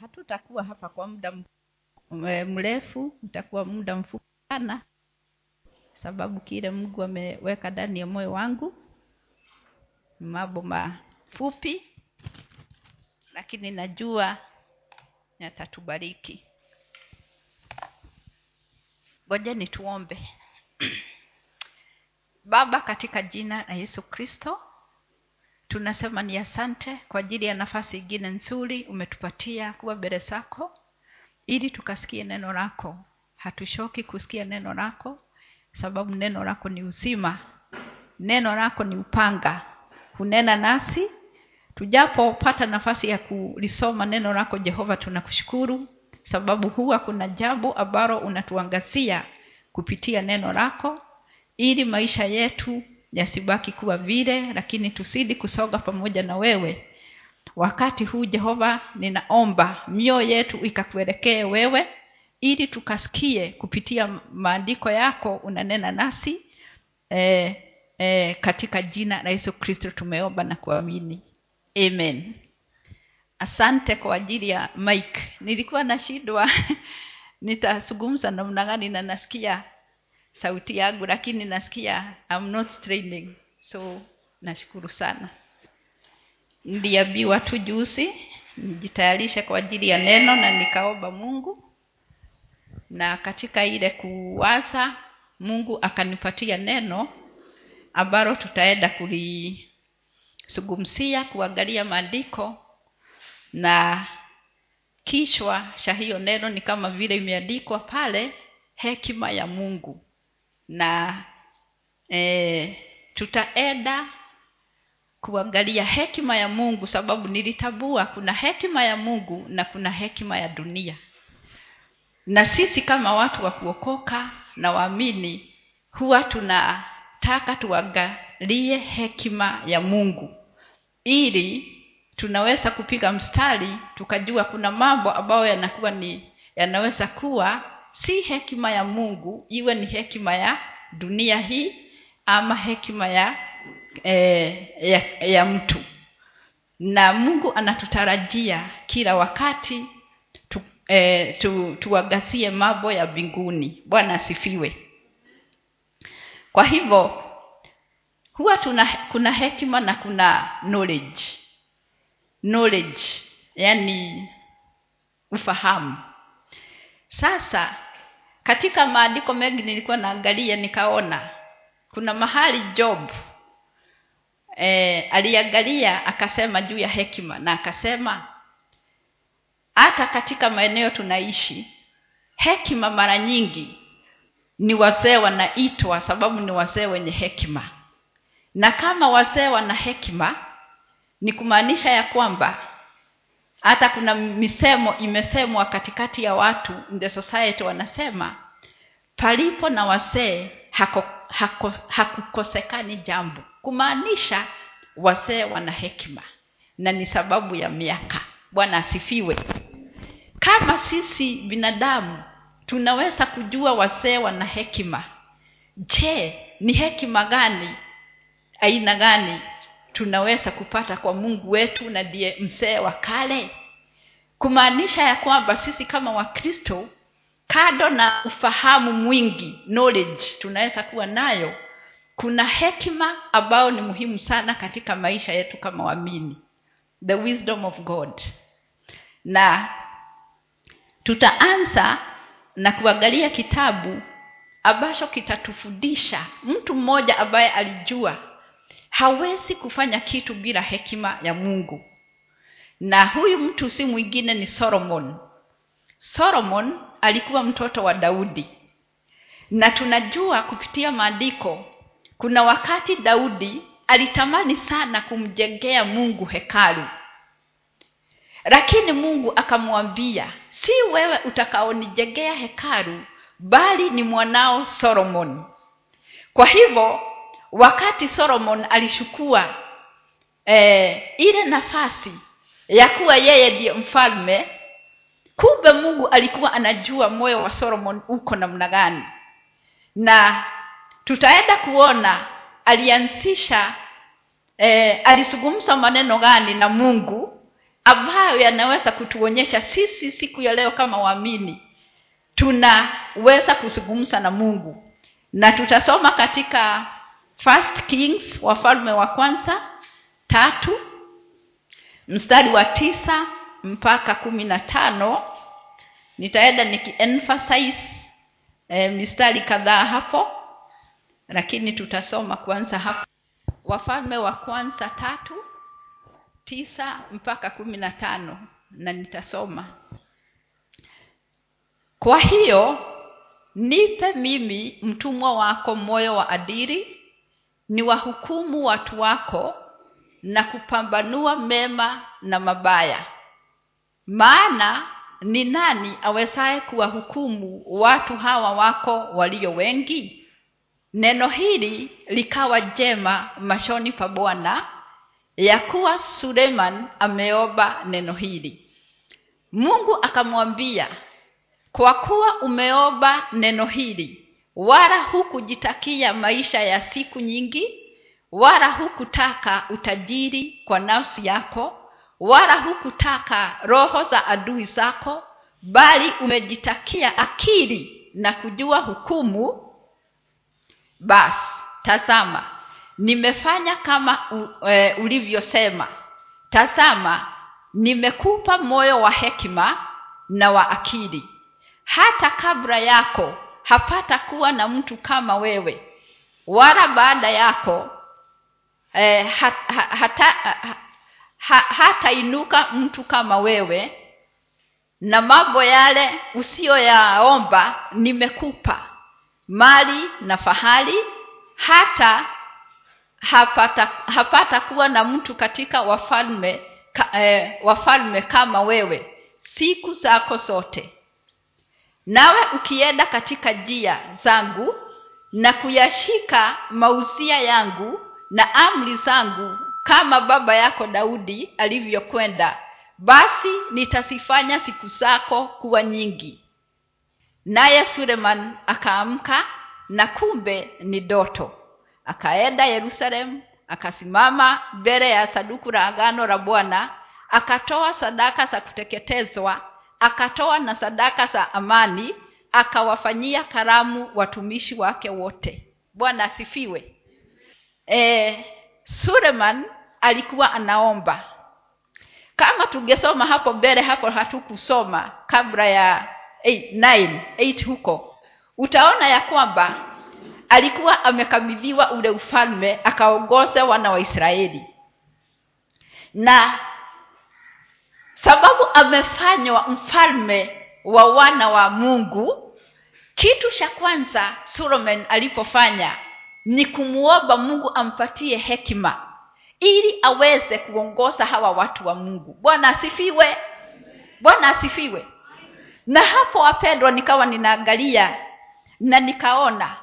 hatutakuwa hapa kwa muda mrefu utakuwa muda mfupi sana sababu kile mungu ameweka ndani ya moyo wangu mambo mafupi lakini najua yatatubariki. Ngojeni tuombe. Baba katika jina la yesu kristo tunasema ni asante kwa ajili ya nafasi ingine nzuri umetupatia kuwa mbele zako. Ili tukasikie neno lako. Hatushoki kusikia neno lako sababu neno lako ni uzima. Neno lako ni upanga. Hunena nasi tujapopata nafasi ya kulisoma neno lako jehova tunakushukuru sababu huwa kuna jambo ambalo unatuangazia kupitia neno lako ili maisha yetu yasibaki kuwa vile lakini tusidi kusoga pamoja na wewe. Wakati huu jehova ninaomba mioyo yetu ikakuelekee wewe ili tukasikie kupitia maandiko yako unanena nasi e, e, katika jina la yesu kristo tumeomba na kuamini. Amen. Asante kwa ajili ya mike nilikuwa nashindwa. Nitazungumza namna gani na nasikia sauti yangu lakini nasikia I'm not training. So nashukuru sana. Niliambiwa tu juzi nijitayarishe kwa ajili ya neno na nikaomba mungu. Na katika ile kuwaza mungu akanipatia neno ambalo tutaenda kulisugumsia kuangalia maandiko. Na kichwa cha hiyo neno ni kama vile imeandikwa pale hekima ya mungu na e, tutaenda kuangalia hekima ya mungu sababu nilitabua kuna hekima ya mungu na kuna hekima ya dunia. Na sisi kama watu wa kuokoka na waamini huwa tunataka tuangalie hekima ya mungu. Ili tunaweza kupiga mstari tukajua kuna mambo ambayo yanakuwa ni yanaweza kuwa si hekima ya mungu iwe ni hekima ya dunia hii ama hekima ya, eh, ya, ya mtu. Na mungu anatutarajia kila wakati tu, eh, tu, tuagasie mambo ya mbinguni. Bwana asifiwe. Kwa hivyo huwa tuna kuna hekima na kuna knowledge. Knowledge yani ufahamu. Sasa katika maandiko mengi nilikuwa naangalia nikaona kuna mahali job e, aliangalia akasema juu ya hekima na akasema hata katika maeneo tunaishi hekima mara nyingi ni wazee wanaitwa sababu ni wazee wenye hekima. Na kama wazee wana hekima ni kumaanisha ya kwamba hata kuna misemo imesemwa katikati ya watu in the society wanasema palipo na wazee hako, hako, hakukosekani jambo. Kumaanisha wazee wana hekima na ni sababu ya miaka. Bwana asifiwe. Kama sisi binadamu tunaweza kujua wasee wana hekima. Je ni hekima gani aina gani tunaweza kupata kwa mungu wetu na ndiye mzee wa kale? Kumaanisha ya kwamba sisi kama wakristo kado na ufahamu mwingi knowledge tunaweza kuwa nayo. Kuna hekima ambayo ni muhimu sana katika maisha yetu kama waamini. The wisdom of god. Na tutaanza na kuangalia kitabu ambacho kitatufundisha. Mtu mmoja ambaye alijua hawezi kufanya kitu bila hekima ya mungu. Na huyu mtu si mwingine ni solomon. Solomon alikuwa mtoto wa daudi. Na tunajua kupitia maandiko kuna wakati daudi alitamani sana kumjengea mungu hekalu. Lakini mungu akamwambia si wewe utakaonijengea hekalu bali ni mwanao solomon. Kwa hivyo wakati solomon alishukua eh, ile nafasi ya kuwa yeye ndiye mfalme kumbe mungu alikuwa anajua moyo wa solomon uko namna gani. Na tutaenda kuona alianzisha eh, alizungumza maneno gani na mungu ambayo yanaweza kutuonyesha sisi siku ya leo kama waamini tunaweza kuzungumza na mungu. Na tutasoma katika first kings wafalme wa kwanza tatu mstari wa tisa mpaka kumi na tano. Nitaenda nikiemphasize e, mistari kadhaa hapo lakini tutasoma kwanza hapo. Wafalme wa kwanza tatu tisa mpaka kumi na tano na nitasoma. Kwa hiyo nipe mimi mtumwa wako moyo wa adiri ni wahukumu watu wako na kupambanua mema na mabaya. Maana ni nani awezaye kuwahukumu watu hawa wako walio wengi? Neno hili likawa jema mashoni pa bwana ya kuwa suleiman ameomba neno hili. Mungu akamwambia kwa kuwa umeomba neno hili wala hukujitakia maisha ya siku nyingi wala hukutaka utajiri kwa nafsi yako wala hukutaka roho za adui zako bali umejitakia akili na kujua hukumu. Basi tazama nimefanya kama e, ulivyosema. Tazama nimekupa moyo wa hekima na wa akili. Hata kabla yako hapata kuwa na mtu kama wewe. Wala baada yako eh, hat, hata, ha, ha, hatainuka mtu kama wewe. Na mambo yale usiyoyaomba nimekupa. Mali na fahari hata hapata, hapata kuwa na mtu katika wafalme ka, eh, wafalme kama wewe. Siku zako zote nawe ukienda katika njia zangu na kuyashika mauzia yangu na amri zangu kama baba yako daudi alivyokwenda basi nitazifanya siku zako kuwa nyingi. Naye suleman akaamka na kumbe ni doto akaenda yerusalemu akasimama mbele ya saduku la agano la bwana akatoa sadaka za kuteketezwa akatoa na sadaka za amani akawafanyia karamu watumishi wake wote. Bwana asifiwe. E, suleman alikuwa anaomba. Kama tungesoma hapo mbele hapo hatukusoma kabla ya 8 8 huko utaona ya kwamba alikuwa amekabidhiwa ule ufalme akaongoza wana wa israeli. Na sababu amefanywa mfalme wa wana wa mungu kitu cha kwanza suleman alipofanya ni kumwomba mungu ampatie hekima ili aweze kuongoza hawa watu wa mungu. Bwana asifiwe. Bwana asifiwe. Na hapo wapendwa nikawa ninaangalia na nikaona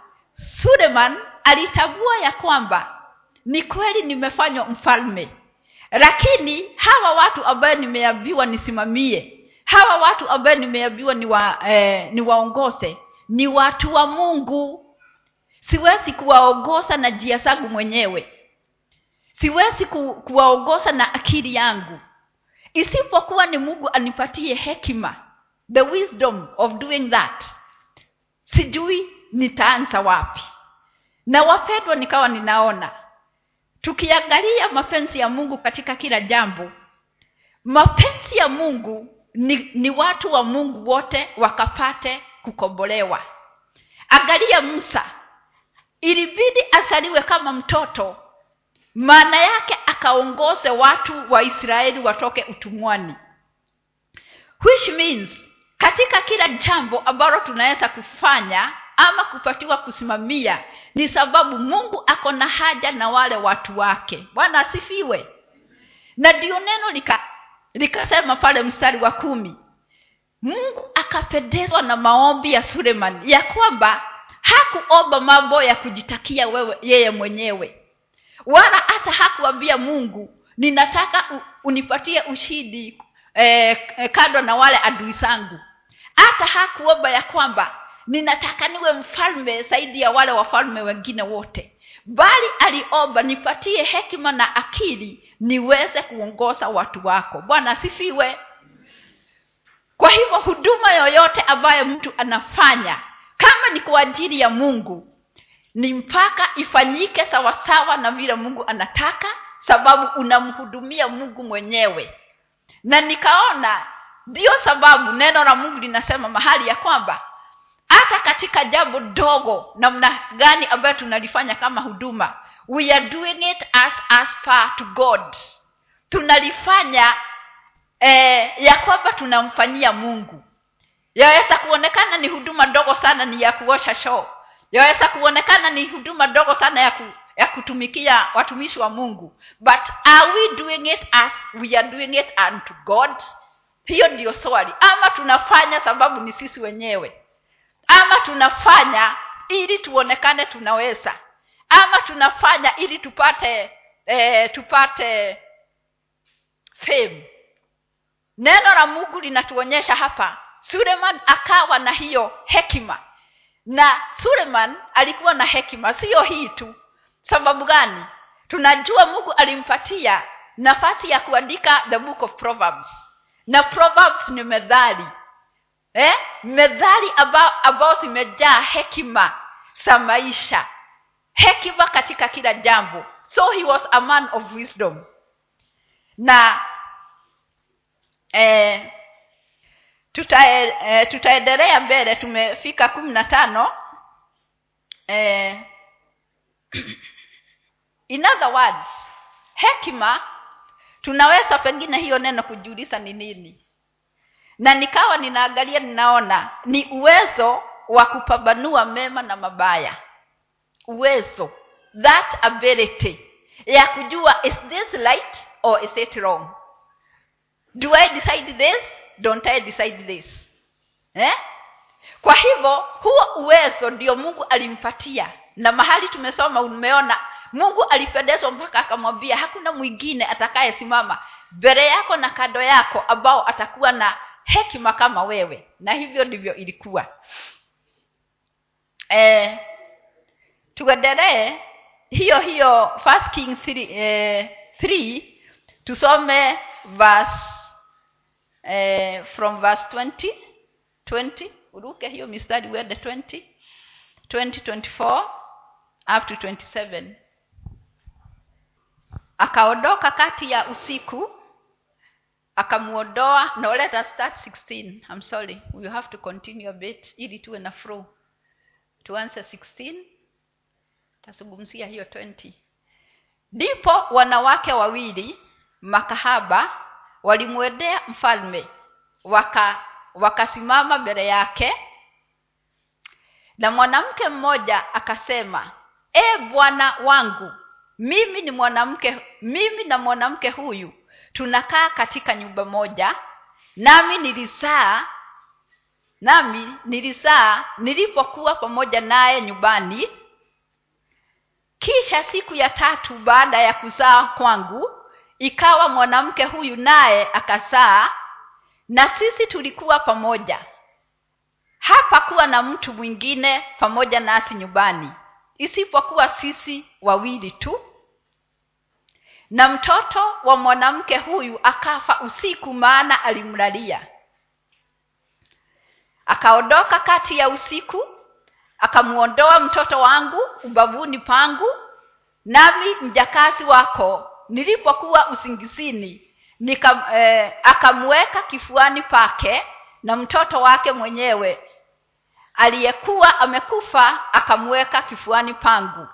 suleman alitambua ya kwamba ni kweli nimefanywa mfalme lakini hawa watu ambaye nimeambiwa nisimamie hawa watu ambaye nimeambiwa ni eh, niwaongoze ni watu wa mungu. Siwezi kuwaongoza na njia zangu mwenyewe. Siwezi ku, kuwaongoza na akili yangu. Isipokuwa ni mungu anipatie hekima the wisdom of doing that. Sijui nitaanza wapi. Na wapendwa nikawa ninaona tukiangalia mapenzi ya mungu katika kila jambo mapenzi ya mungu ni, ni watu wa mungu wote wakapate kukombolewa. Angalia musa. Ilibidi asaliwe kama mtoto maana yake akaongoze watu wa israeli watoke utumwani. Which means katika kila jambo ambalo tunaweza kufanya ama kupatiwa kusimamia ni sababu mungu ako na haja na wale watu wake. Bwana asifiwe. Na ndio neno lika likasema pale mstari wa kumi. Mungu akapendezwa na maombi ya suleman ya kwamba hakuomba mambo ya kujitakia wewe yeye mwenyewe. Wala hata hakuambia mungu ninataka unipatie ushindi eh, kando na wale adui zangu. Hata hakuomba ya kwamba ninataka niwe mfalme zaidi ya wale wafalme wengine wote. Bali aliomba nipatie hekima na akili niweze kuongoza watu wako. Bwana sifiwe kwa hivyo huduma yoyote ambayo mtu anafanya kama ni kwa ajili ya mungu ni mpaka ifanyike sawasawa na vile mungu anataka sababu unamhudumia mungu mwenyewe. Na nikaona ndiyo sababu neno la mungu linasema mahali ya kwamba hata katika jambo dogo namna gani ambayo tunalifanya kama huduma we are doing it as as per to god. Tunalifanya eh, ya kwamba tunamfanyia mungu. Yaweza kuonekana ni huduma ndogo sana ni ya kuosha shoo yaweza kuonekana ni huduma ndogo sana ya, ku, ya kutumikia watumishi wa mungu. But are we doing it as we are doing it unto god? Hiyo ndiyo swali. Ama tunafanya sababu ni sisi wenyewe ama tunafanya ili tuonekane tunaweza. Ama tunafanya ili tupate eh, tupate fame. Neno la mungu linatuonyesha hapa suleman akawa na hiyo hekima. Na suleman alikuwa na hekima siyo hii tu. Sababu gani? Tunajua mungu alimpatia nafasi ya kuandika the book of proverbs. Na proverbs ni medhali eh? medhali ambao ambao zimejaa hekima za maisha. Hekima katika kila jambo. So he was a man of wisdom. Na eh, tutae, eh, tutaendelea mbele. Tumefika kumi na tano. Eh, in other words hekima tunaweza pengine hiyo neno kujiuliza ni nini na nikawa ninaangalia ninaona ni uwezo wa kupambanua mema na mabaya. Uwezo. That ability. Ya kujua is this light or is it wrong? Do i decide this? Don't i decide this? Eh? kwa hivyo huo uwezo ndio mungu alimpatia. Na mahali tumesoma umeona mungu alipendezwa mpaka akamwambia hakuna mwingine atakayesimama mbele yako na kando yako ambao atakuwa na hekima kama wewe. Na hivyo ndivyo ilikuwa. E, tuendelee. Hiyo hiyo first king 3 eh, 3 tusome verse eh, from verse 20 20 uruke hiyo mistari uende 20 20 24 up to 27 akaondoka kati ya usiku akamuondoa no let us start 16 i'm sorry. We have to continue a bit ili tuwe na flow. Tuanze 16 tazungumzia hiyo 20 ndipo wanawake wawili makahaba walimwendea mfalme. Waka wakasimama mbele yake. Na mwanamke mmoja akasema e bwana wangu mimi ni mwanamke mimi na mwanamke huyu tunakaa katika nyumba moja nami nilizaa nami nilizaa nilipokuwa pamoja naye nyumbani. Kisha siku ya tatu baada ya kuzaa kwangu ikawa mwanamke huyu naye akazaa na sisi tulikuwa pamoja. Hapakuwa na mtu mwingine pamoja nasi nyumbani isipokuwa sisi wawili tu na mtoto wa mwanamke huyu akafa usiku maana alimlalia. Akaondoka kati ya usiku akamwondoa mtoto wangu ubavuni pangu nami mjakazi wako nilipokuwa usingizini nika eh, akamweka kifuani pake na mtoto wake mwenyewe. Aliyekuwa amekufa akamweka kifuani pangu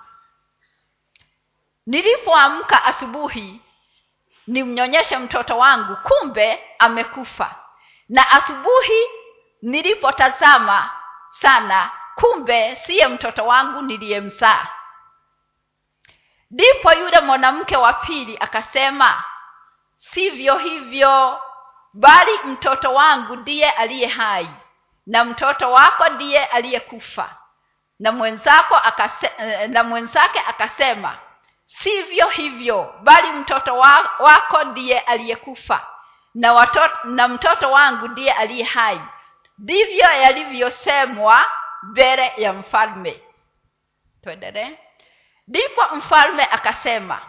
nilipoamka asubuhi nimnyonyeshe mtoto wangu kumbe amekufa. Na asubuhi nilipotazama sana kumbe siye mtoto wangu niliyemzaa. Ndipo yule mwanamke wa pili akasema sivyo hivyo bali mtoto wangu ndiye aliye hai na mtoto wako ndiye aliyekufa. Na mwenzako akase, na mwenzake akasema sivyo hivyo bali mtoto wako ndiye aliyekufa na, na mtoto wangu ndiye aliye hai. Ndivyo yalivyosemwa mbele ya mfalme. Twendelee ndipo mfalme akasema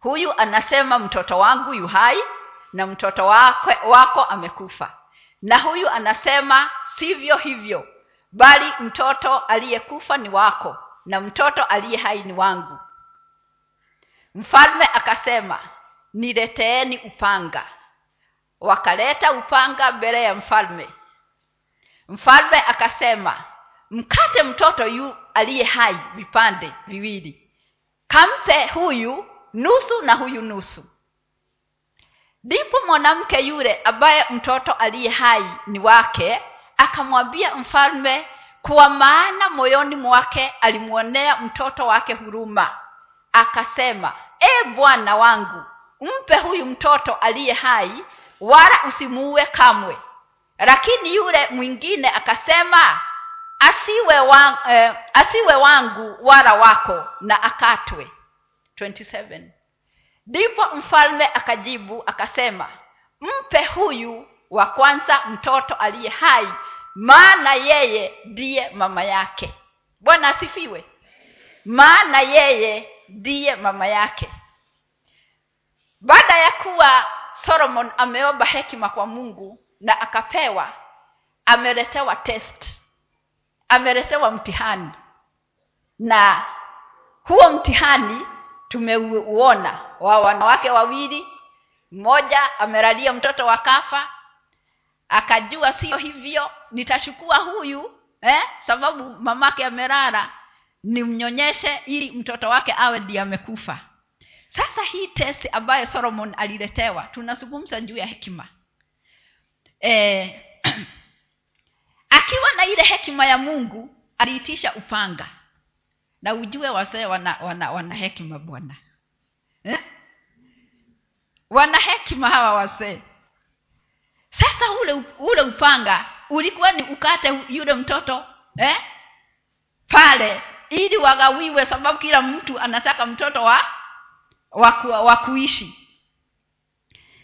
huyu anasema mtoto wangu yu hai na mtoto wako, wako amekufa. Na huyu anasema sivyo hivyo bali mtoto aliyekufa ni wako na mtoto aliye hai ni wangu mfalme akasema nileteeni upanga. Wakaleta upanga mbele ya mfalme. Mfalme akasema mkate mtoto yu aliye hai vipande viwili. Kampe huyu nusu na huyu nusu. Ndipo mwanamke yule ambaye mtoto aliye hai ni wake akamwambia mfalme kwa maana moyoni mwake alimwonea mtoto wake huruma. Akasema e bwana wangu mpe huyu mtoto aliye hai wala usimuue kamwe. Lakini yule mwingine akasema asiwe, wa, eh, asiwe wangu wala wako na akatwe. 27 ndipo mfalme akajibu akasema mpe huyu wa kwanza mtoto aliye hai maana yeye ndiye mama yake. Bwana asifiwe. Maana yeye ndiye mama yake. Baada ya kuwa solomon ameomba hekima kwa mungu na akapewa ameletewa test ameletewa mtihani. Na huo mtihani tumeuona wa wanawake wawili mmoja amelalia mtoto wa kafa akajua sio hivyo nitachukua huyu eh, sababu mamake amelala nimnyonyeshe ili mtoto wake awe ndiye amekufa. Sasa hii test ambayo solomon aliletewa tunazungumza juu ya hekima. E, akiwa na ile hekima ya mungu aliitisha upanga. Na ujue wazee wana, wana, wana hekima bwana. Eh? wana hekima hawa wazee. Sasa ule ule upanga ulikuwa ni ukate yule mtoto eh? pale ili wagawiwe sababu kila mtu anataka mtoto wa waku, wa kuishi.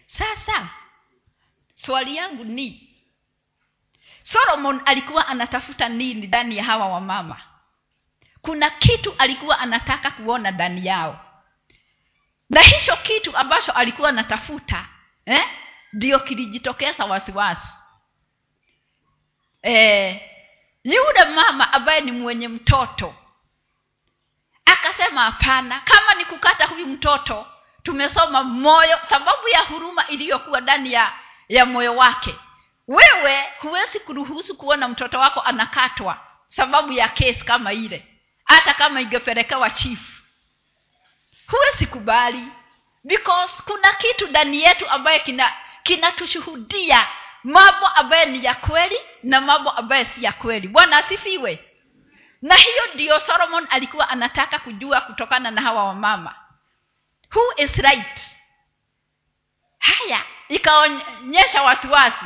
Sasa swali yangu ni solomon alikuwa anatafuta nini ndani ya hawa wamama? Kuna kitu alikuwa anataka kuona ndani yao. Na hicho kitu ambacho alikuwa anatafuta eh, kilijitokeza wasiwasi. Eh, yule mama ambaye ni mwenye mtoto akasema hapana kama ni kukata huyu mtoto tumesoma moyo sababu ya huruma iliyokuwa ndani ya ya moyo wake. Wewe huwezi kuruhusu kuona mtoto wako anakatwa sababu ya kesi kama ile hata kama ingepelekewa chifu. Huwezi kubali because kuna kitu ndani yetu ambaye kina kinatushuhudia mambo ambaye ni ya kweli na mambo ambaye si ya kweli. Bwana asifiwe na hiyo ndiyo solomon alikuwa anataka kujua kutokana na hawa wamama. Who is right? Haya ikaonyesha wasiwasi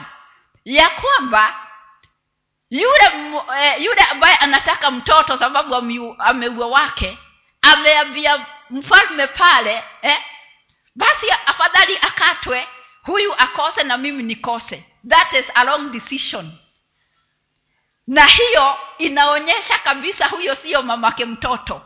ya kwamba yule eh, yule ambaye anataka mtoto sababu ameua wake ameambia mfalme pale eh, basi afadhali akatwe huyu akose na mimi nikose. That is a long decision na hiyo inaonyesha kabisa huyo siyo mamake mtoto.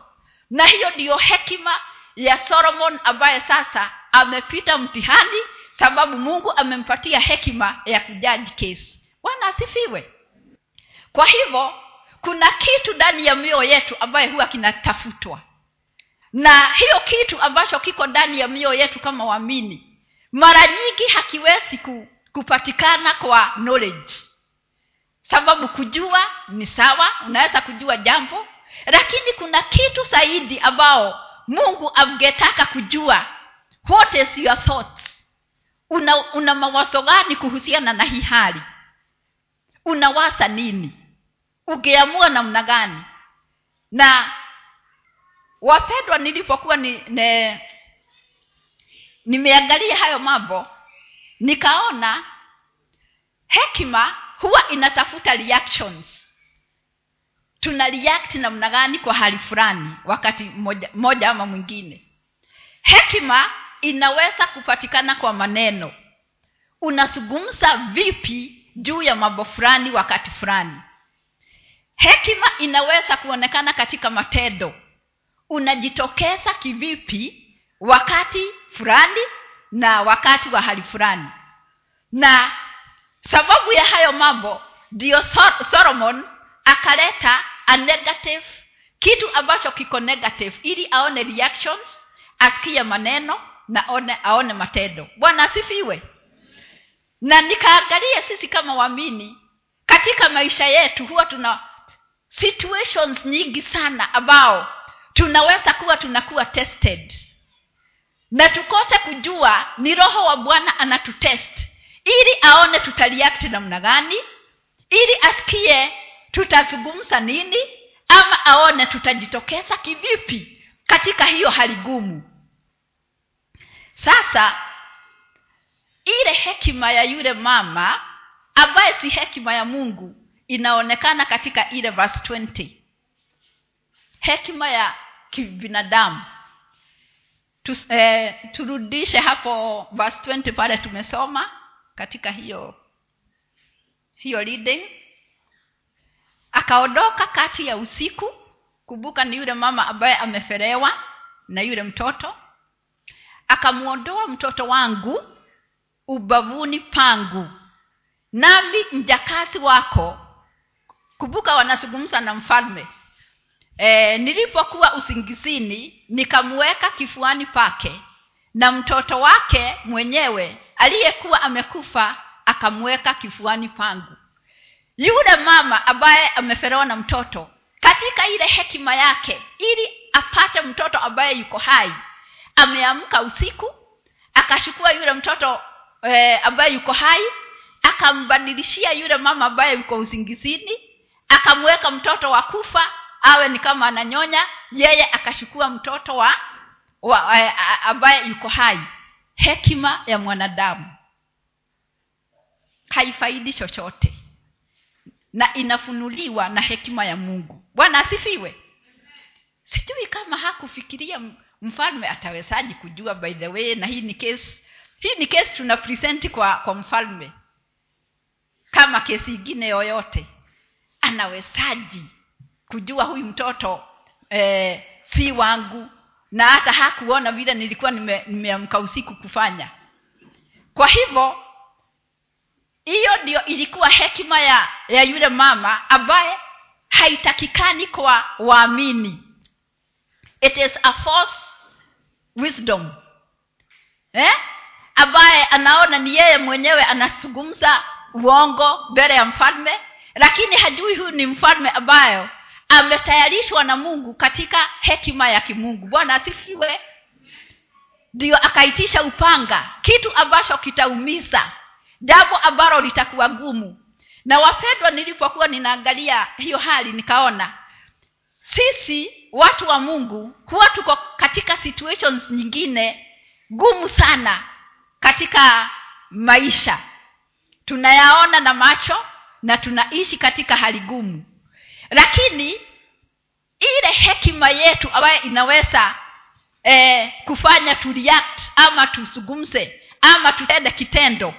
Na hiyo ndiyo hekima ya solomon ambaye sasa amepita mtihani sababu mungu amempatia hekima ya kujaji kesi. Bwana asifiwe. Kwa hivyo kuna kitu ndani ya mioyo yetu ambaye huwa kinatafutwa. Na hiyo kitu ambacho kiko ndani ya mioyo yetu kama waamini mara nyingi hakiwezi kupatikana kwa knowledge sababu kujua ni sawa unaweza kujua jambo. Lakini kuna kitu zaidi ambao mungu angetaka kujua. What is your thoughts? Una, una mawazo gani kuhusiana na hii hali? Unawaza nini? Ungeamua namna gani? Na wapendwa nilipokuwa ni, ne, nimeangalia hayo mambo nikaona hekima huwa inatafuta reactions. Tuna react namna gani kwa hali fulani wakati moja, moja ama mwingine. Hekima inaweza kupatikana kwa maneno. Unazungumza vipi juu ya mambo fulani wakati fulani. Hekima inaweza kuonekana katika matendo. Unajitokeza kivipi wakati fulani na wakati wa hali fulani. Na sababu ya hayo mambo ndiyo solomon akaleta a negative kitu ambacho kiko negative ili aone reactions asikie maneno na aone, aone matendo. Bwana asifiwe. Na nikaangalia sisi kama waamini katika maisha yetu huwa tuna situations nyingi sana ambao tunaweza kuwa tunakuwa tested. Na tukose kujua ni roho wa bwana anatutest ili aone tutariakti namna gani? Ili asikie tutazungumza nini? Ama aone tutajitokeza kivipi katika hiyo hali gumu sasa ile hekima ya yule mama ambaye si hekima ya mungu inaonekana katika ile verse 20 hekima ya kibinadamu. Tu, eh, turudishe hapo verse 20 pale tumesoma katika hiyo hiyo reading. Akaondoka kati ya usiku. Kumbuka ni yule mama ambaye ameferewa na yule mtoto. Akamwondoa mtoto wangu ubavuni pangu. Nami mjakazi wako. Kumbuka wanazungumza na mfalme. E, nilipokuwa usingizini nikamweka kifuani pake na mtoto wake mwenyewe aliyekuwa amekufa akamweka kifuani pangu. Yule mama ambaye ameferewa na mtoto katika ile hekima yake ili apate mtoto ambaye yuko hai ameamka usiku akachukua yule mtoto e, ambaye yuko hai akambadilishia yule mama ambaye yuko usingizini akamweka mtoto wa kufa awe ni kama ananyonya yeye akachukua mtoto wa, ambaye yuko hai. Hekima ya mwanadamu. Haifaidi chochote. Na inafunuliwa na hekima ya mungu. Bwana asifiwe. Sijui kama hakufikiria mfalme atawezaji kujua by the way na hii ni kesi hii ni kesi tuna presenti kwa kwa mfalme. Kama kesi ingine yoyote. Anawezaji kujua huyu mtoto eh, si wangu na hata hakuona vile nilikuwa nime, nimeamka usiku kufanya. Kwa hivyo hiyo ndio ilikuwa hekima ya ya yule mama ambaye haitakikani kwa waamini. It is a false wisdom. Eh? ambaye anaona ni yeye mwenyewe anazungumza uongo mbele ya mfalme lakini hajui huyu ni mfalme ambayo ametayarishwa na mungu katika hekima ya kimungu. Bwana asifiwe. Ndio akaitisha upanga. Kitu ambacho kitaumiza. Jambo ambalo litakuwa gumu. Na wapendwa nilipokuwa ninaangalia hiyo hali nikaona sisi watu wa mungu huwa tuko katika situations nyingine gumu sana katika maisha. Tunayaona na macho na tunaishi katika hali gumu lakini ile hekima yetu ambayo inaweza eh, kufanya tureact ama tuzungumze ama tutende kitendo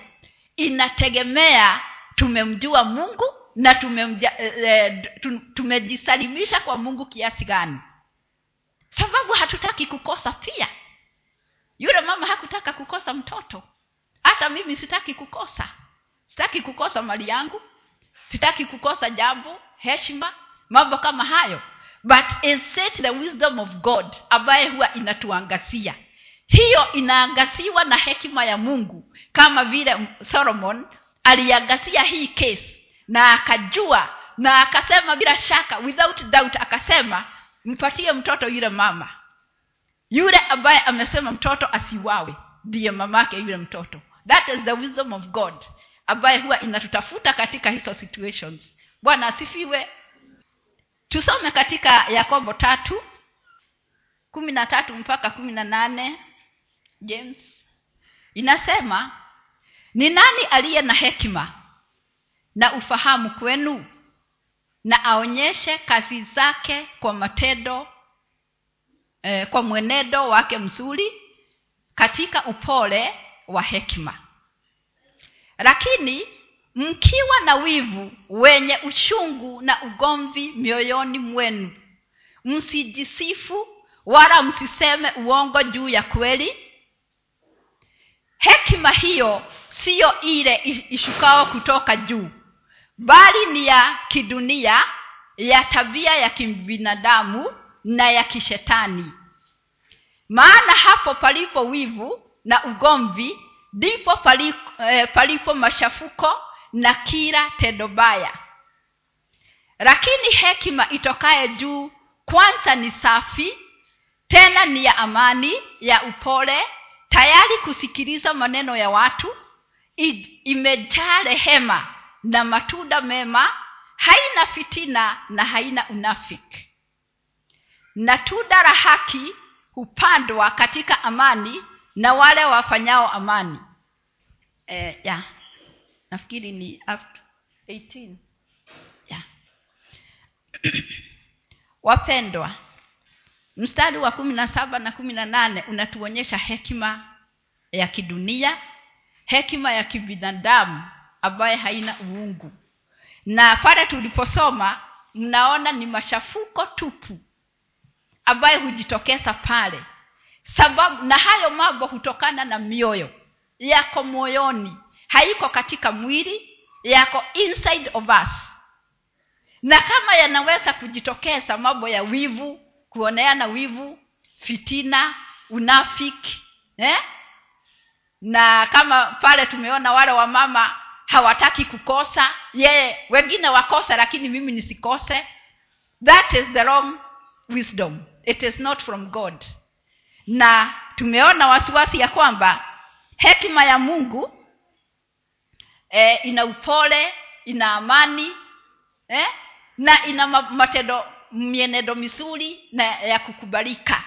inategemea tumemjua mungu na eh, tumejisalimisha kwa mungu kiasi gani. Sababu hatutaki kukosa pia. Yule mama hakutaka kukosa mtoto. Hata mimi sitaki kukosa. Sitaki kukosa mali yangu. Sitaki kukosa jambo heshima mambo kama hayo. But instead the wisdom of god ambaye huwa inatuangazia. Hiyo inaangaziwa na hekima ya mungu kama vile solomon aliangazia hii case na akajua na akasema bila shaka without doubt akasema mpatie mtoto yule mama. Yule ambaye amesema mtoto asiwawe ndiye mamake yule mtoto. That is the wisdom of god ambaye huwa inatutafuta katika hizo situations. Bwana asifiwe tusome katika yakobo tatu kumi na tatu mpaka kumi na nane. James inasema ni nani aliye na hekima na ufahamu kwenu na aonyeshe kazi zake kwa matendo eh, kwa mwenendo wake mzuri katika upole wa hekima? Lakini mkiwa na wivu wenye uchungu na ugomvi mioyoni mwenu msijisifu wala msiseme uongo juu ya kweli? Hekima hiyo siyo ile ishukao kutoka juu bali ni ya kidunia ya tabia ya kibinadamu na ya kishetani. Maana hapo palipo wivu na ugomvi ndipo palipo, eh, palipo mashafuko na kila tendo baya. Lakini hekima itokaye juu kwanza ni safi tena ni ya amani ya upole tayari kusikiliza maneno ya watu imejaa rehema na matunda mema haina fitina na haina unafiki. Na tunda la haki hupandwa katika amani na wale wafanyao amani. Eh, yeah. Nafikiri ni after 18 yeah. wapendwa mstari wa kumi na saba na kumi na nane unatuonyesha hekima ya kidunia hekima ya kibinadamu ambaye haina uungu. Na pale tuliposoma mnaona ni mashafuko tupu ambayo hujitokeza pale. Sababu na hayo mambo hutokana na mioyo yako moyoni haiko katika mwili yako inside of us. Na kama yanaweza kujitokeza mambo ya wivu kuoneana wivu fitina unafiki eh? na kama pale tumeona wale wamama hawataki kukosa yeye wengine wakosa lakini mimi nisikose. That is the wrong wisdom. It is not from god. Na tumeona wasiwasi ya kwamba hekima ya mungu e, ina upole ina amani eh? na ina matendo mienendo mizuri na ya kukubalika.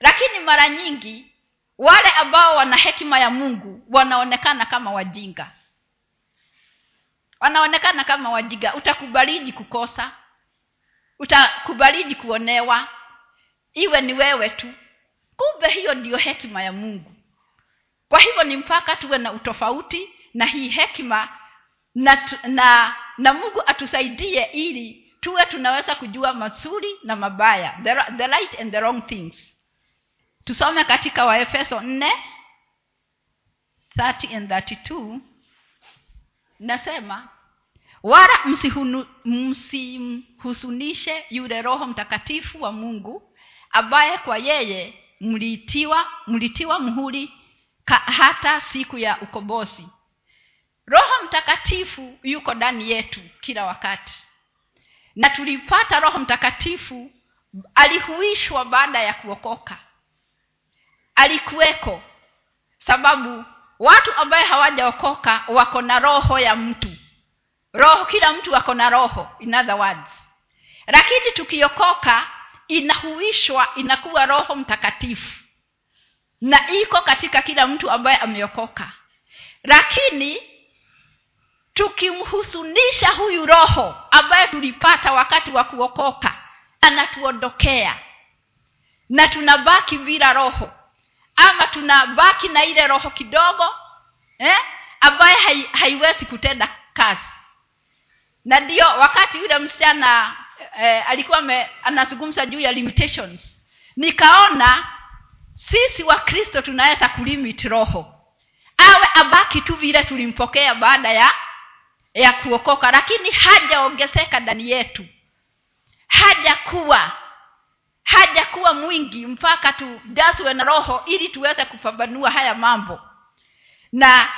Lakini mara nyingi wale ambao wana hekima ya mungu wanaonekana kama wajinga. Wanaonekana kama wajinga. Utakubaliji kukosa utakubaliji kuonewa iwe ni wewe tu. Kumbe hiyo ndiyo hekima ya mungu. Kwa hivyo ni mpaka tuwe na utofauti na hii hekima na, na na mungu atusaidie ili tuwe tunaweza kujua mazuri na mabaya the, the right and the wrong things. Tusome katika waefeso 4 30 and 32 nasema wala msimhusunishe yule roho mtakatifu wa mungu ambaye kwa yeye mlitiwa mlitiwa mhuri hata siku ya ukombozi roho mtakatifu yuko ndani yetu kila wakati. Na tulipata roho mtakatifu alihuishwa baada ya kuokoka. Alikuweko sababu watu ambaye hawajaokoka wako na roho ya mtu. Roho kila mtu ako na roho in other words. Lakini tukiokoka inahuishwa inakuwa roho mtakatifu. Na iko katika kila mtu ambaye ameokoka. Lakini tukimhusunisha huyu roho ambaye tulipata wakati wa kuokoka anatuondokea. Na tunabaki bila roho. Ama tunabaki na ile roho kidogo eh, ambaye hai, haiwezi kutenda kazi. Na ndio wakati yule msichana eh, alikuwa me, anazungumza juu ya limitations. Nikaona sisi wakristo tunaweza kulimit roho. Awe abaki tu vile tulimpokea baada ya ya kuokoka lakini hajaongezeka ndani yetu. Hajakuwa hajakuwa mwingi mpaka tujazwe na roho ili tuweze kupambanua haya mambo. Na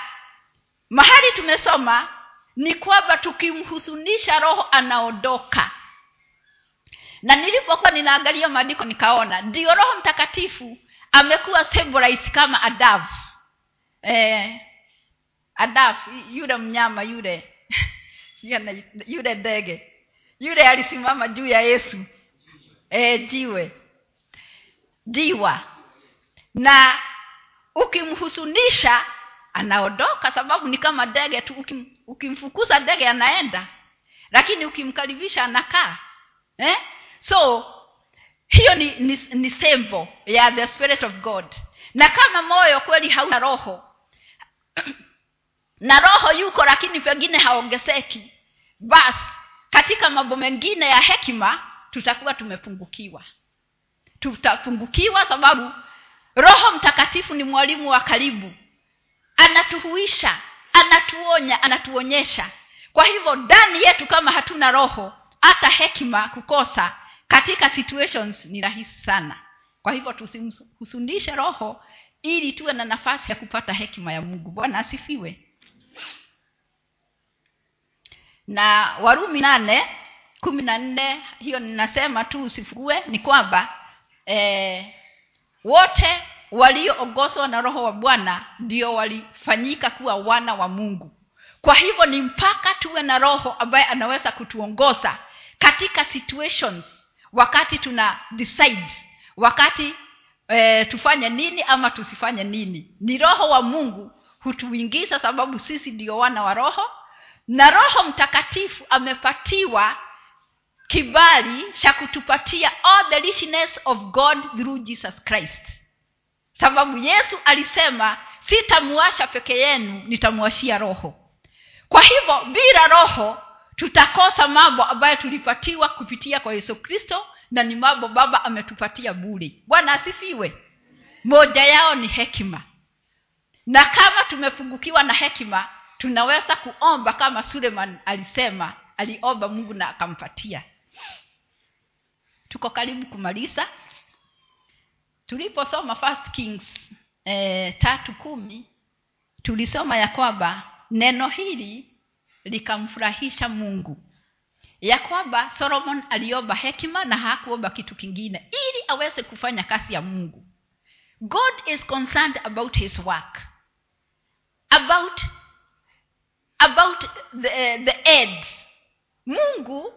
mahali tumesoma ni kwamba tukimhusunisha roho anaondoka. Na nilipokuwa ninaangalia maandiko nikaona ndio roho mtakatifu amekuwa kama adafu eh, adafu yule mnyama yule yule ndege. Yule alisimama juu ya yesu. E, jiwe. Jiwa. Na ukimhusunisha anaondoka sababu ni kama ndege tu. Ukim, ukimfukuza ndege anaenda. Lakini ukimkaribisha anakaa. Eh? so hiyo ni, ni, ni sembo ya the spirit of god. Na kama moyo kweli hauna roho na roho yuko lakini pengine haongezeki. Basi katika mambo mengine ya hekima tutakuwa tumepungukiwa. Tutapungukiwa sababu roho mtakatifu ni mwalimu wa karibu. Anatuhuisha anatuonya anatuonyesha. Kwa hivyo ndani yetu kama hatuna roho hata hekima kukosa katika situations ni rahisi sana. Kwa hivyo tusimhusundishe roho ili tuwe na nafasi ya kupata hekima ya mungu. Bwana asifiwe na warumi nane kumi na nne hiyo ninasema tu usifugue ni kwamba eh, wote walioongozwa na roho wa bwana ndio walifanyika kuwa wana wa mungu. Kwa hivyo ni mpaka tuwe na roho ambaye anaweza kutuongoza katika situations wakati tuna decide wakati e, tufanye nini ama tusifanye nini. Ni roho wa mungu hutuingiza sababu sisi ndio wana wa roho na roho mtakatifu amepatiwa kibali cha kutupatia all the richness of god through jesus christ. Sababu yesu alisema sitamuasha peke yenu nitamuashia roho. Kwa hivyo bila roho tutakosa mambo ambayo tulipatiwa kupitia kwa yesu kristo na ni mambo baba ametupatia bure. Bwana asifiwe. Moja yao ni hekima. Na kama tumefungukiwa na hekima tunaweza kuomba kama suleman alisema aliomba mungu na akampatia. Tuko karibu kumaliza. Tuliposoma first kings eh, tatu kumi tulisoma ya kwamba neno hili likamfurahisha mungu. Ya kwamba solomon aliomba hekima na hakuomba kitu kingine ili aweze kufanya kazi ya mungu. God is concerned about his work about about the, the aid mungu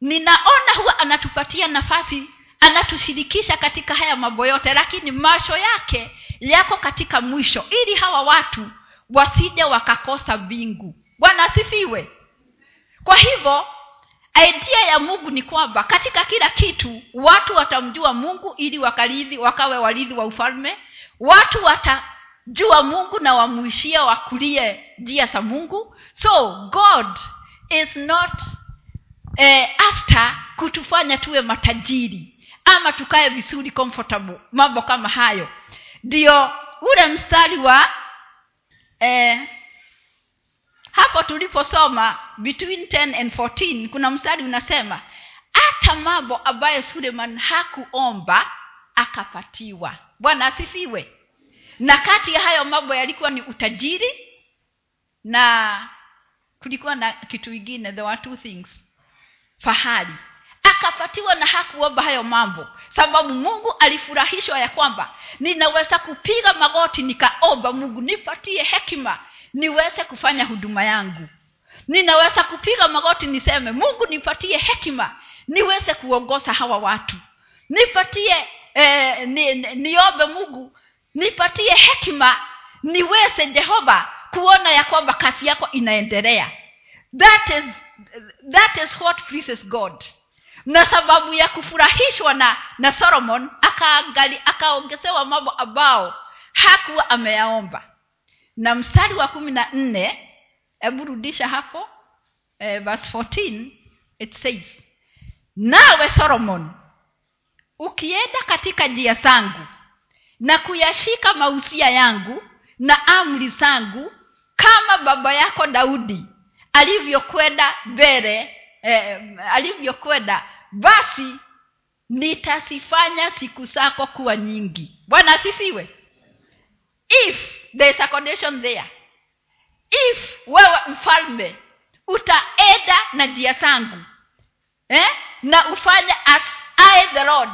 ninaona huwa anatupatia nafasi anatushirikisha katika haya mambo yote lakini masho yake yako katika mwisho ili hawa watu wasije wakakosa mbingu. Bwana asifiwe. Kwa hivyo idea ya mungu ni kwamba katika kila kitu watu watamjua mungu ili wakarithi wakawe warithi wa ufalme watu watajua mungu na wamwishia wakulie njia za mungu. So god is not eh, after kutufanya tuwe matajiri ama tukae vizuri comfortable mambo kama hayo. Ndio ule mstari wa eh, hapo tuliposoma between 10 and 14 kuna mstari unasema hata mambo ambayo suleman hakuomba akapatiwa. Bwana asifiwe na kati ya hayo mambo yalikuwa ni utajiri na kulikuwa na kitu ingine there were two things. Fahari. Akapatiwa na hakuomba hayo mambo sababu mungu alifurahishwa ya kwamba ninaweza kupiga magoti nikaomba mungu nipatie hekima niweze kufanya huduma yangu. Ninaweza kupiga magoti niseme mungu nipatie hekima niweze kuongoza hawa watu. Nipatie eh, ni, ni, niombe mungu nipatie hekima niweze jehova kuona ya kwamba kazi yako inaendelea. That is, that is what god. Na sababu ya kufurahishwa na na solomon akaangali akaongezewa mambo ambao hakuwa ameyaomba. Na mstari wa kumi na nne hebu rudisha hapo eh, verse 14 it says nawe solomon ukienda katika njia zangu na kuyashika mausia yangu na amri zangu kama baba yako daudi alivyokwenda mbele eh, alivyokwenda basi nitazifanya siku zako kuwa nyingi bwana asifiwe if there is a condition there if wewe mfalme utaenda na njia zangu eh? na ufanye as I the lord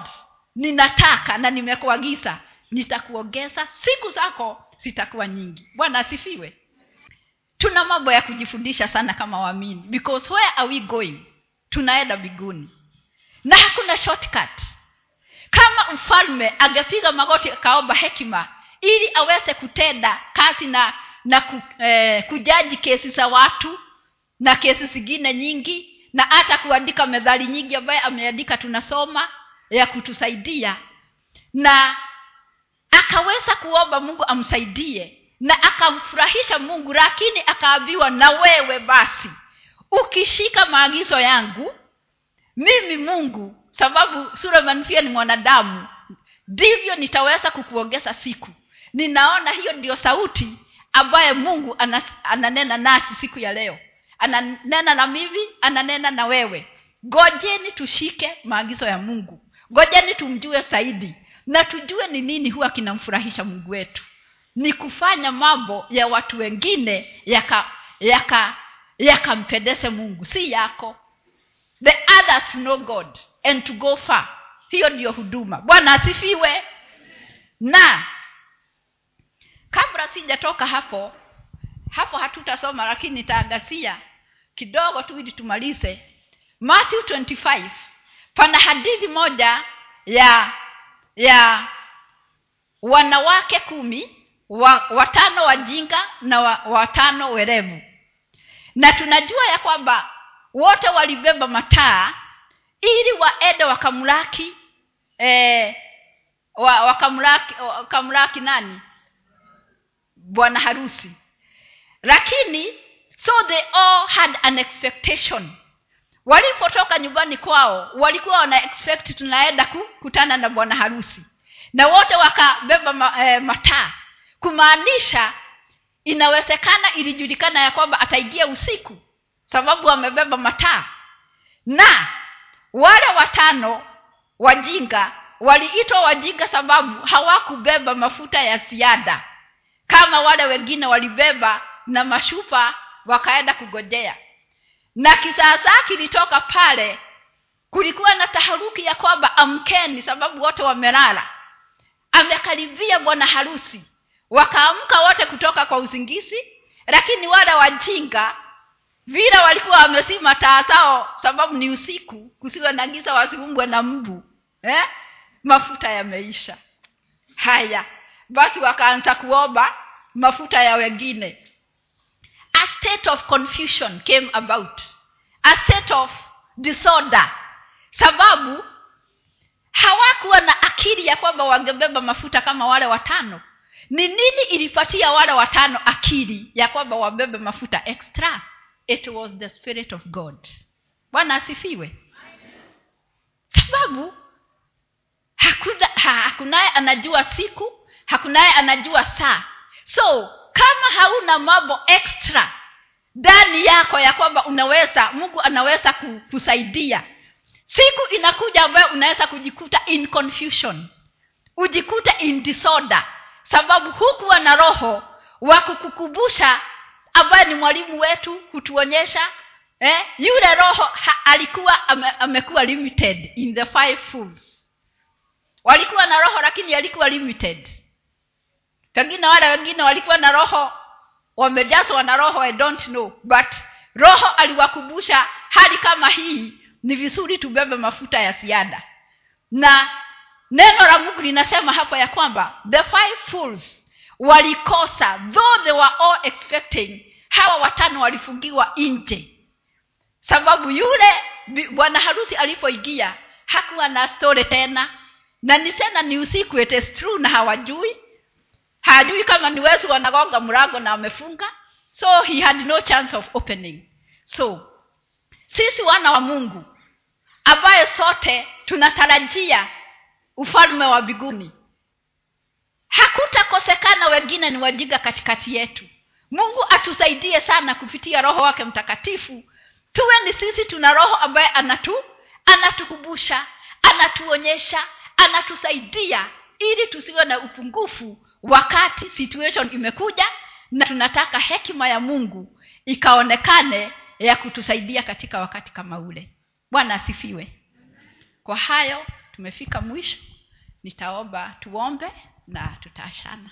ninataka na nimekuagiza nitakuongeza siku zako zitakuwa nyingi. Bwana asifiwe. Tuna mambo ya kujifundisha sana kama waamini. Because where are we going? Tunaenda biguni na hakuna shortcut. Kama mfalme angepiga magoti akaomba hekima ili aweze kutenda kazi na na ku, eh, kujaji kesi za watu na kesi zingine nyingi na hata kuandika medhali nyingi ambaye ameandika tunasoma ya kutusaidia. Na akaweza kuomba mungu amsaidie na akamfurahisha mungu lakini akaambiwa na wewe basi ukishika maagizo yangu mimi mungu sababu suleman pia ni mwanadamu ndivyo nitaweza kukuongeza siku. Ninaona hiyo ndio sauti ambaye mungu ananena nasi siku ya leo. Ananena na mimi ananena na wewe. Ngojeni tushike maagizo ya mungu. Ngojeni tumjue zaidi na tujue ni nini huwa kinamfurahisha mungu wetu. Ni kufanya mambo ya watu wengine yaka yaka yakampendeze mungu si yako. The others know god and to go far. Hiyo ndiyo huduma. Bwana asifiwe. Na kabla sijatoka hapo hapo hatutasoma lakini nitaangasia kidogo tu ili tumalize. Matthew 25 pana hadithi moja ya ya wanawake kumi wa, watano wajinga na wa, watano werevu. Na tunajua ya kwamba wote walibeba mataa ili waende wakamlaki eh, wa, wakamlaki, wakamlaki nani? Bwana harusi. Lakini so they all had an expectation walipotoka nyumbani kwao walikuwa wana expect tunaenda kukutana na bwana harusi. Na wote wakabeba eh, mataa. Kumaanisha inawezekana ilijulikana ya kwamba ataingia usiku sababu wamebeba mataa. Na wale watano wajinga waliitwa wajinga sababu hawakubeba mafuta ya ziada. Kama wale wengine walibeba na mashupa wakaenda kugojea na kizaazaa kilitoka pale kulikuwa na taharuki ya kwamba amkeni sababu wote wamelala. Amekaribia bwana harusi. Wakaamka wote kutoka kwa uzingizi lakini wale wajinga vile walikuwa wamezima taa zao sababu ni usiku kusiwe na giza wasiumbwe na mbu eh? mafuta yameisha. Haya basi wakaanza kuomba mafuta ya wengine state of confusion came about. A state of disorder. Sababu hawakuwa na akili ya kwamba wangebeba mafuta kama wale watano. Ni nini ilipatia wale watano akili ya kwamba wabebe mafuta extra? It was the spirit of god. Bwana asifiwe. Sababu hakuna ha, hakunaye anajua siku hakunaye anajua saa. So kama hauna mambo extra ndani yako ya kwamba unaweza mungu anaweza kusaidia. Siku inakuja ambayo unaweza kujikuta in confusion. Ujikute in disorder. Sababu hukuwa na roho wa kukukumbusha ambaye ni mwalimu wetu hutuonyesha eh, yule roho ha, alikuwa ame, amekuwa limited in the five fools. Walikuwa na roho lakini alikuwa limited. Pengine wale wengine walikuwa na roho wamejazwa na roho i don't know. But roho aliwakumbusha hali kama hii ni vizuri tubebe mafuta ya ziada. Na neno la mungu linasema hapo ya kwamba the five fools walikosa though they were all expecting hawa watano walifungiwa nje. Sababu yule bwana harusi alipoingia hakuwa na story tena. Na ni tena ni usiku it is true na hawajui hajui kama ni wezi wanagonga mrango na wamefunga so he had no chance of opening. So sisi wana wa mungu ambaye sote tunatarajia ufalme wa biguni hakutakosekana wengine ni wajiga katikati yetu. Mungu atusaidie sana kupitia roho wake mtakatifu. Tuwe ni sisi tuna roho ambaye anatu anatukumbusha anatuonyesha anatusaidia ili tusiwe na upungufu wakati situation imekuja na tunataka hekima ya mungu ikaonekane ya kutusaidia katika wakati kama ule. Bwana asifiwe. Kwa hayo tumefika mwisho. Nitaomba tuombe na tutaashana